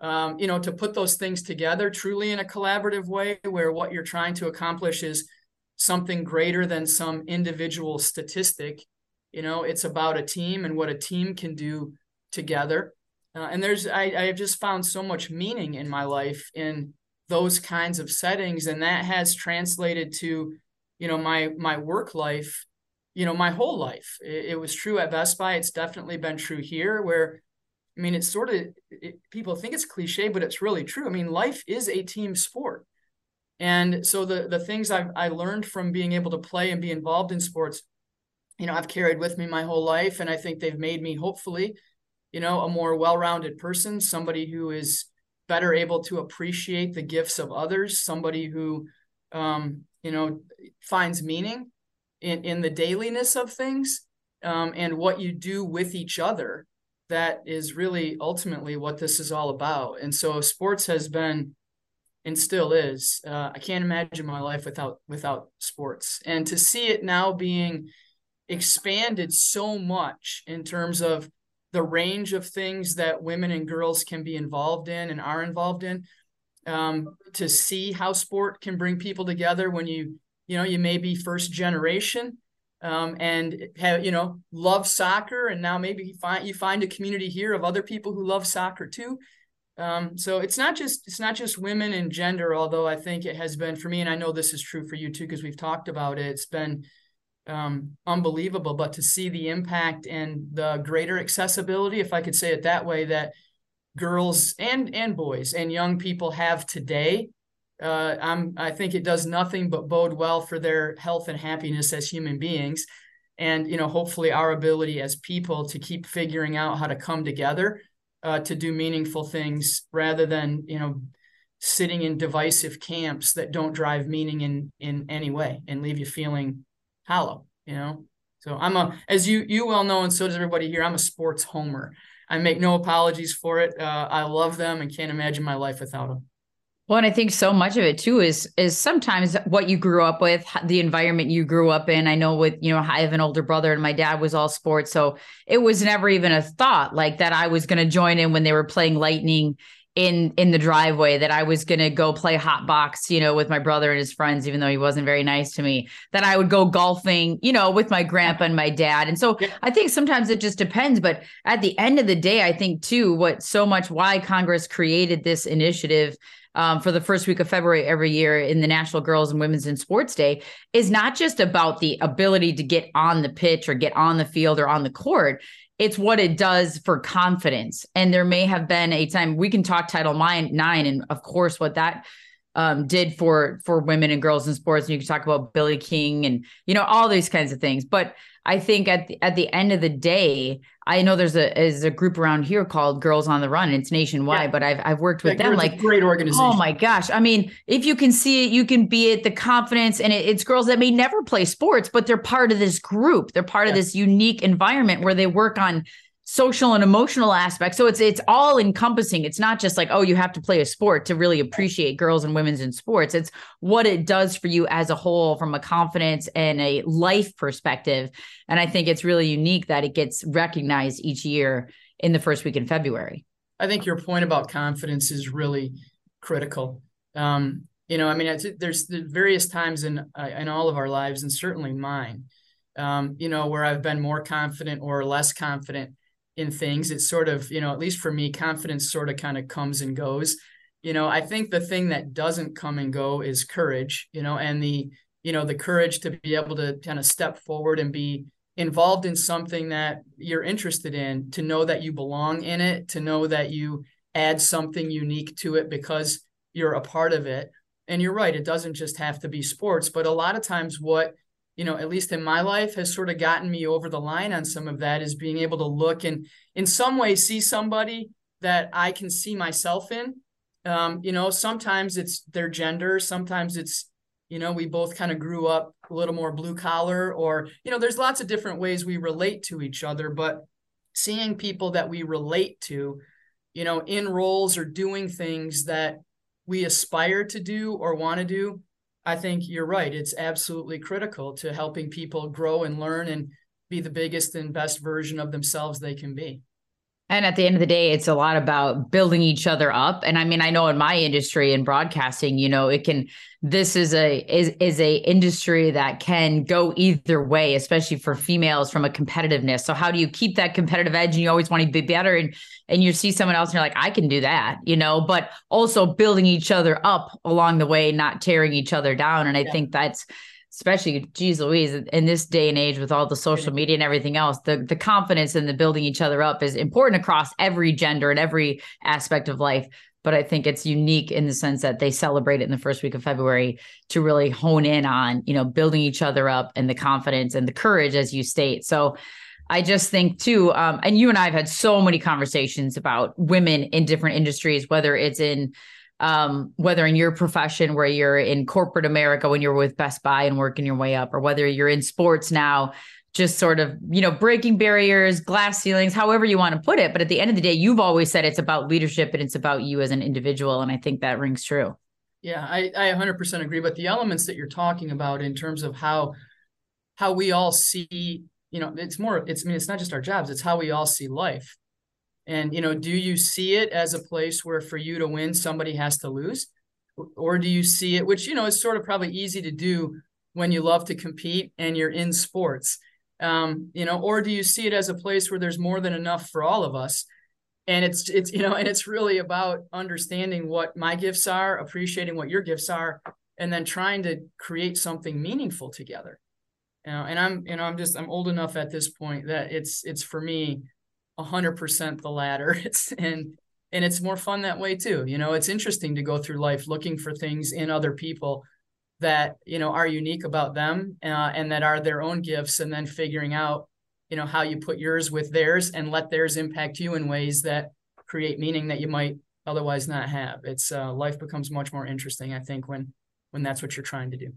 S3: Um, you know, to put those things together truly in a collaborative way, where what you're trying to accomplish is something greater than some individual statistic. You know, it's about a team and what a team can do together. Uh, and there's I I've just found so much meaning in my life in those kinds of settings and that has translated to you know my my work life you know my whole life. It, it was true at best buy. It's definitely been true here where i mean it's sort of it, people think it's cliche but it's really true. I mean life is a team sport. And so the the things I've i learned from being able to play and be involved in sports you know i've carried with me my whole life and i think they've made me hopefully you know a more well-rounded person somebody who is better able to appreciate the gifts of others, somebody who, um, you know, finds meaning in, in the dailiness of things um, and what you do with each other. That is really ultimately what this is all about. And so sports has been and still is. Uh, I can't imagine my life without without sports. And to see it now being expanded so much in terms of the range of things that women and girls can be involved in and are involved in um, to see how sport can bring people together when you you know you may be first generation um, and have you know love soccer and now maybe you find you find a community here of other people who love soccer too um, so it's not just it's not just women and gender although i think it has been for me and i know this is true for you too because we've talked about it it's been um, unbelievable. But to see the impact and the greater accessibility, if I could say it that way, that girls and and boys and young people have today, uh, I'm I think it does nothing but bode well for their health and happiness as human beings, and you know hopefully our ability as people to keep figuring out how to come together uh, to do meaningful things rather than you know sitting in divisive camps that don't drive meaning in in any way and leave you feeling hollow, you know. So I'm a, as you you well know, and so does everybody here. I'm a sports homer. I make no apologies for it. Uh, I love them and can't imagine my life without them.
S1: Well, and I think so much of it too is is sometimes what you grew up with, the environment you grew up in. I know with you know I have an older brother and my dad was all sports, so it was never even a thought like that I was going to join in when they were playing Lightning in in the driveway that I was going to go play hot box, you know, with my brother and his friends even though he wasn't very nice to me. That I would go golfing, you know, with my grandpa and my dad. And so yeah. I think sometimes it just depends, but at the end of the day, I think too what so much why Congress created this initiative um, for the first week of February every year in the National Girls and Women's in Sports Day is not just about the ability to get on the pitch or get on the field or on the court it's what it does for confidence. And there may have been a time we can talk Title Nine, and of course what that um, did for for women and girls in sports. And you can talk about Billy King and you know all these kinds of things. But I think at the, at the end of the day, I know there's a is a group around here called Girls on the Run. It's nationwide, yeah. but I've I've worked with them. Like
S3: great organization.
S1: Oh my gosh! I mean, if you can see it, you can be it. The confidence and it, it's girls that may never play sports, but they're part of this group. They're part yeah. of this unique environment where they work on social and emotional aspects. So it's it's all encompassing. It's not just like, oh, you have to play a sport to really appreciate girls and women's in sports. It's what it does for you as a whole from a confidence and a life perspective. And I think it's really unique that it gets recognized each year in the first week in February.
S3: I think your point about confidence is really critical. Um, you know, I mean, there's various times in uh, in all of our lives, and certainly mine, um, you know, where I've been more confident or less confident in things. It's sort of, you know, at least for me, confidence sort of kind of comes and goes. You know, I think the thing that doesn't come and go is courage, you know, and the, you know, the courage to be able to kind of step forward and be involved in something that you're interested in, to know that you belong in it, to know that you add something unique to it because you're a part of it. And you're right, it doesn't just have to be sports, but a lot of times what you know, at least in my life, has sort of gotten me over the line on some of that is being able to look and in some way see somebody that I can see myself in. Um, you know, sometimes it's their gender, sometimes it's, you know, we both kind of grew up a little more blue collar, or, you know, there's lots of different ways we relate to each other, but seeing people that we relate to, you know, in roles or doing things that we aspire to do or want to do, I think you're right. It's absolutely critical to helping people grow and learn and be the biggest and best version of themselves they can be.
S1: And at the end of the day, it's a lot about building each other up. And I mean, I know in my industry in broadcasting, you know, it can this is a is is a industry that can go either way, especially for females from a competitiveness. So how do you keep that competitive edge? And you always want to be better and and you see someone else and you're like, I can do that, you know, but also building each other up along the way, not tearing each other down. And I yeah. think that's especially geez louise in this day and age with all the social media and everything else the the confidence and the building each other up is important across every gender and every aspect of life. But i think it's unique in the sense that they celebrate it in the first week of february to really hone in on you know building each other up and the confidence and the courage as you state. So I just think too, um, and you and I have had so many conversations about women in different industries, whether it's in um, whether in your profession where you're in corporate America when you're with Best Buy and working your way up, or whether you're in sports now, just sort of, you know, breaking barriers, glass ceilings, however you want to put it. But at the end of the day, you've always said it's about leadership and it's about you as an individual. And I think that rings true.
S3: Yeah, I, I 100% agree. But the elements that you're talking about in terms of how how we all see, you know, it's more, it's I mean, it's not just our jobs, it's how we all see life. And you know, do you see it as a place where for you to win, somebody has to lose, or do you see it, which you know is sort of probably easy to do when you love to compete and you're in sports, um, you know, or do you see it as a place where there's more than enough for all of us? And it's it's you know, and it's really about understanding what my gifts are, appreciating what your gifts are, and then trying to create something meaningful together. You know, and I'm you know I'm just I'm old enough at this point that it's it's for me 100% the latter. (laughs) It's and and it's more fun that way too. You know it's interesting to go through life looking for things in other people that you know are unique about them uh, and that are their own gifts and then figuring out you know how you put yours with theirs and let theirs impact you in ways that create meaning that you might otherwise not have. It's uh, life becomes much more interesting i think when when that's what you're trying to do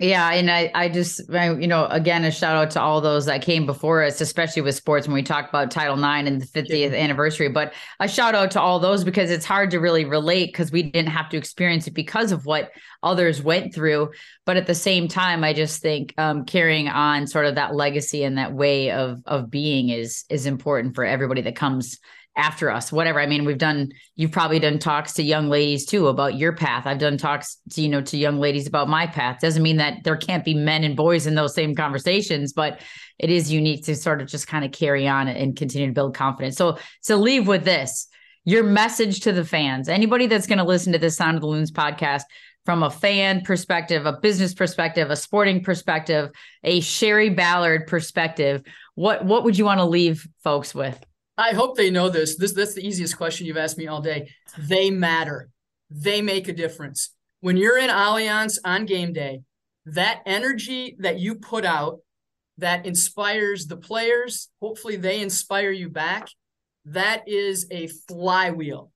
S1: yeah, and I, I just, you know, again, a shout out to all those that came before us, especially with sports when we talk about Title IX and the 50th yeah. anniversary. But a shout out to all those because it's hard to really relate because we didn't have to experience it because of what others went through. But at the same time, I just think um, carrying on sort of that legacy and that way of of being is is important for everybody that comes after us, whatever. I mean, we've done, you've probably done talks to young ladies too about your path. I've done talks to, you know, to young ladies about my path. Doesn't mean that there can't be men and boys in those same conversations, but it is unique to sort of just kind of carry on and continue to build confidence. So, so leave with this your message to the fans, anybody that's going to listen to this Sound of the Loons podcast from a fan perspective, a business perspective, a sporting perspective, a Shari Ballard perspective, what, what would you want to leave folks with?
S3: I hope they know this. This that's the easiest question you've asked me all day. They matter. They make a difference. When you're in Allianz on game day, that energy that you put out that inspires the players, hopefully they inspire you back. That is a flywheel.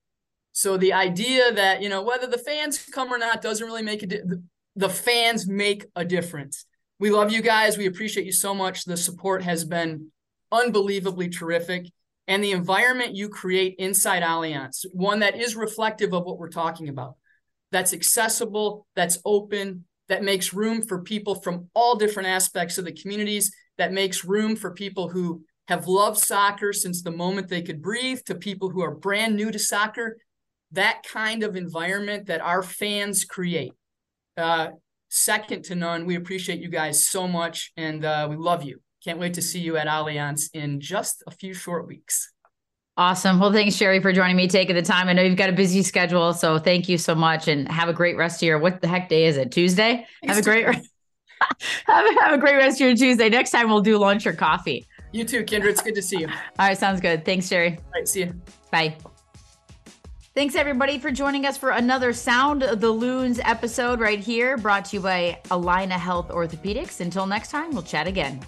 S3: So the idea that, you know, whether the fans come or not doesn't really make a di- the fans make a difference. We love you guys. We appreciate you so much. The support has been unbelievably terrific and the environment you create inside Allianz, one that is reflective of what we're talking about, that's accessible, that's open, that makes room for people from all different aspects of the communities, that makes room for people who have loved soccer since the moment they could breathe, to people who are brand new to soccer. That kind of environment that our fans create. Uh, second to none. We appreciate you guys so much and uh, we love you. Can't wait to see you at Allianz in just a few short weeks.
S1: Awesome. Well, thanks, Shari, for joining me, taking the time. I know you've got a busy schedule, so thank you so much, and have a great rest of your. What the heck day is it? Tuesday. Thanks have a great. (laughs) have, a, have a great rest of your Tuesday. Next time we'll do lunch or coffee.
S3: You too, Kendra. It's good to see you. All
S1: right, sounds good. Thanks, Shari.
S3: All right, see you.
S1: Bye. Thanks everybody for joining us for another Sound of the Loons episode right here, brought to you by Allina Health Orthopedics. Until next time, we'll chat again.